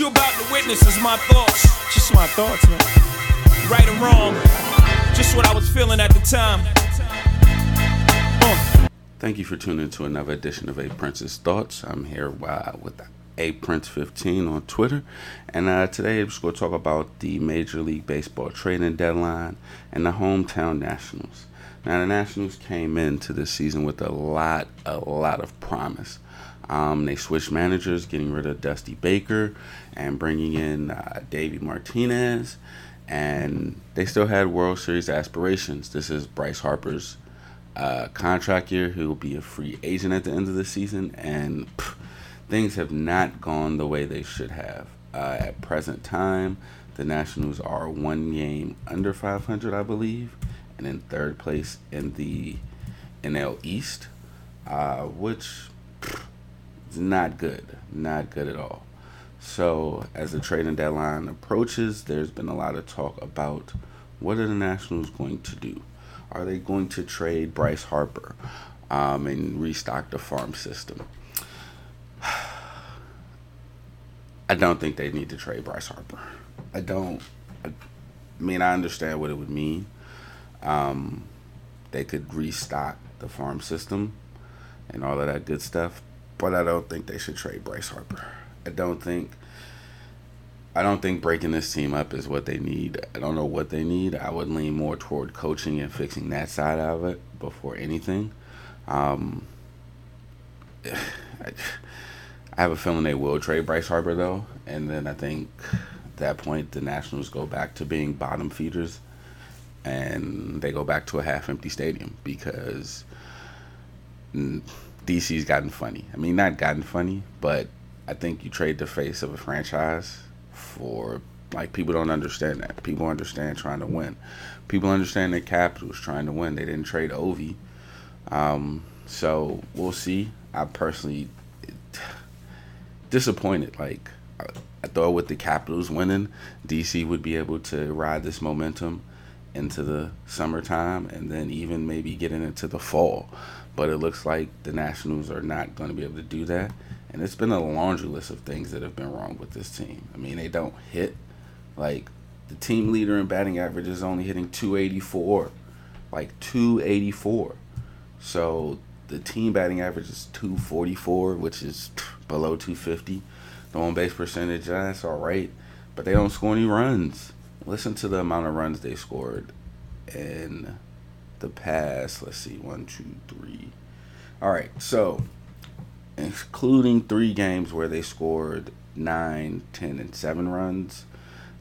you about to witness is my thoughts. Just my thoughts, man. Right or wrong, just what I was feeling at the time. Uh. Thank you for tuning in to another edition of A Prince's Thoughts. I'm here uh, with A Prince 15 on Twitter, and uh, today I'm just going to talk about the Major League Baseball trading deadline and the hometown Nationals. Now, the Nationals came into this season with a lot, a lot of promise. Um, they switched managers, getting rid of Dusty Baker and bringing in uh, Davey Martinez, and they still had World Series aspirations. This is Bryce Harper's uh, contract year. He will be a free agent at the end of the season, and pff, things have not gone the way they should have. Uh, at present time, the Nationals are one game under 500, I believe, and in third place in the NL East, uh, which is not good, not good at all. So, as the trading deadline approaches, there's been a lot of talk about what are the Nationals going to do. Are they going to trade Bryce Harper um, and restock the farm system? I don't think they need to trade Bryce Harper. I don't. I mean, I understand what it would mean. Um, they could restock the farm system and all of that good stuff, but I don't think they should trade Bryce Harper. I don't think. I don't think breaking this team up is what they need. I don't know what they need. I would lean more toward coaching and fixing that side of it before anything. Um, I, I have a feeling they will trade Bryce Harper though, and then I think at that point the Nationals go back to being bottom feeders, and they go back to a half-empty stadium because DC's gotten funny. I mean, not gotten funny, but I think you trade the face of a franchise for like people don't understand that. People understand trying to win. People understand that Capitals trying to win. They didn't trade Ovi. Um, so we'll see. I personally disappointed. Like I, I thought with the Capitals winning, DC would be able to ride this momentum into the summertime and then even maybe getting into the fall. But it looks like the Nationals are not going to be able to do that. And it's been a laundry list of things that have been wrong with this team. I mean, they don't hit. Like, the team leader in batting average is only hitting 284. Like, 284. So, the team batting average is 244, which is below 250. The on base percentage, that's all right. But they don't score any runs. Listen to the amount of runs they scored in the past. Let's see, one, two, three. All right, so including three games where they scored nine, ten, and seven runs,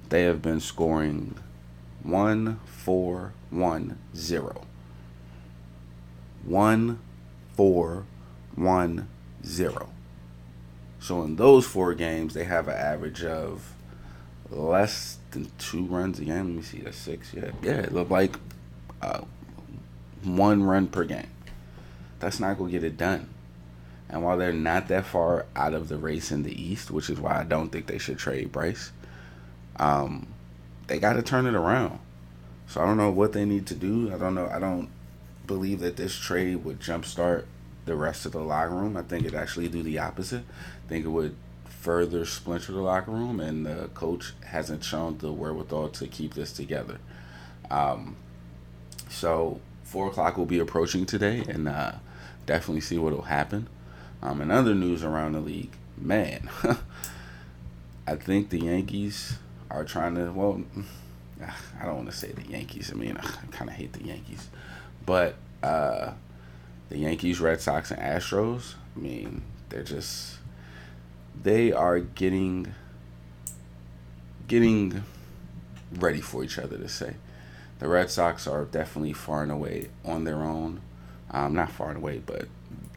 they have been scoring one, four, one, zero. One, four, one, zero. So in those four games, they have an average of less than two runs a game. Let me see, that's six. Yeah, yeah, it looked like uh, one run per game. That's not gonna get it done. And while they're not that far out of the race in the East, which is why I don't think they should trade Bryce, um, they got to turn it around. So I don't know what they need to do. I don't know. I don't believe that this trade would jumpstart the rest of the locker room. I think it actually do the opposite. I think it would further splinter the locker room, and the coach hasn't shown the wherewithal to keep this together. Um, so four o'clock will be approaching today, and uh, definitely see what will happen. Um, in other news around the league, man, I think the Yankees are trying to. Well, I don't want to say the Yankees. I mean, I kind of hate the Yankees, but uh, the Yankees, Red Sox, and Astros. I mean, they're just they are getting getting ready for each other to say. The Red Sox are definitely far and away on their own. Um, not far and away, but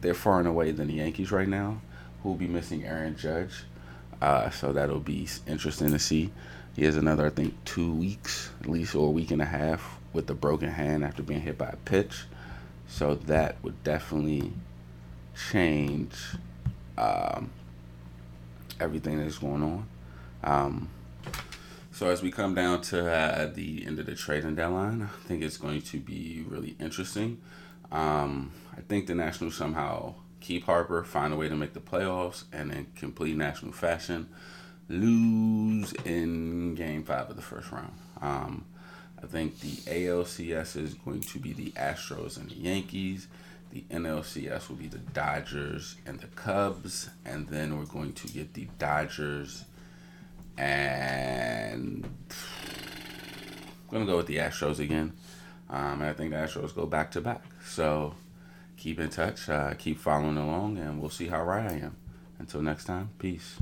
they're far and away than the Yankees right now, who will be missing Aaron Judge. Uh, so that'll be interesting to see. He has another, I think, two weeks at least, or a week and a half with a broken hand after being hit by a pitch. So that would definitely change um, everything that's going on. Um, so as we come down to uh, the end of the trading deadline, I think it's going to be really interesting. Um, I think the Nationals somehow keep Harper, find a way to make the playoffs, and in complete national fashion, lose in game five of the first round. Um, I think the ALCS is going to be the Astros and the Yankees. The NLCS will be the Dodgers and the Cubs. And then we're going to get the Dodgers and I'm going to go with the Astros again. Um, and I think the Astros go back to back. So keep in touch, uh, keep following along, and we'll see how right I am. Until next time, peace.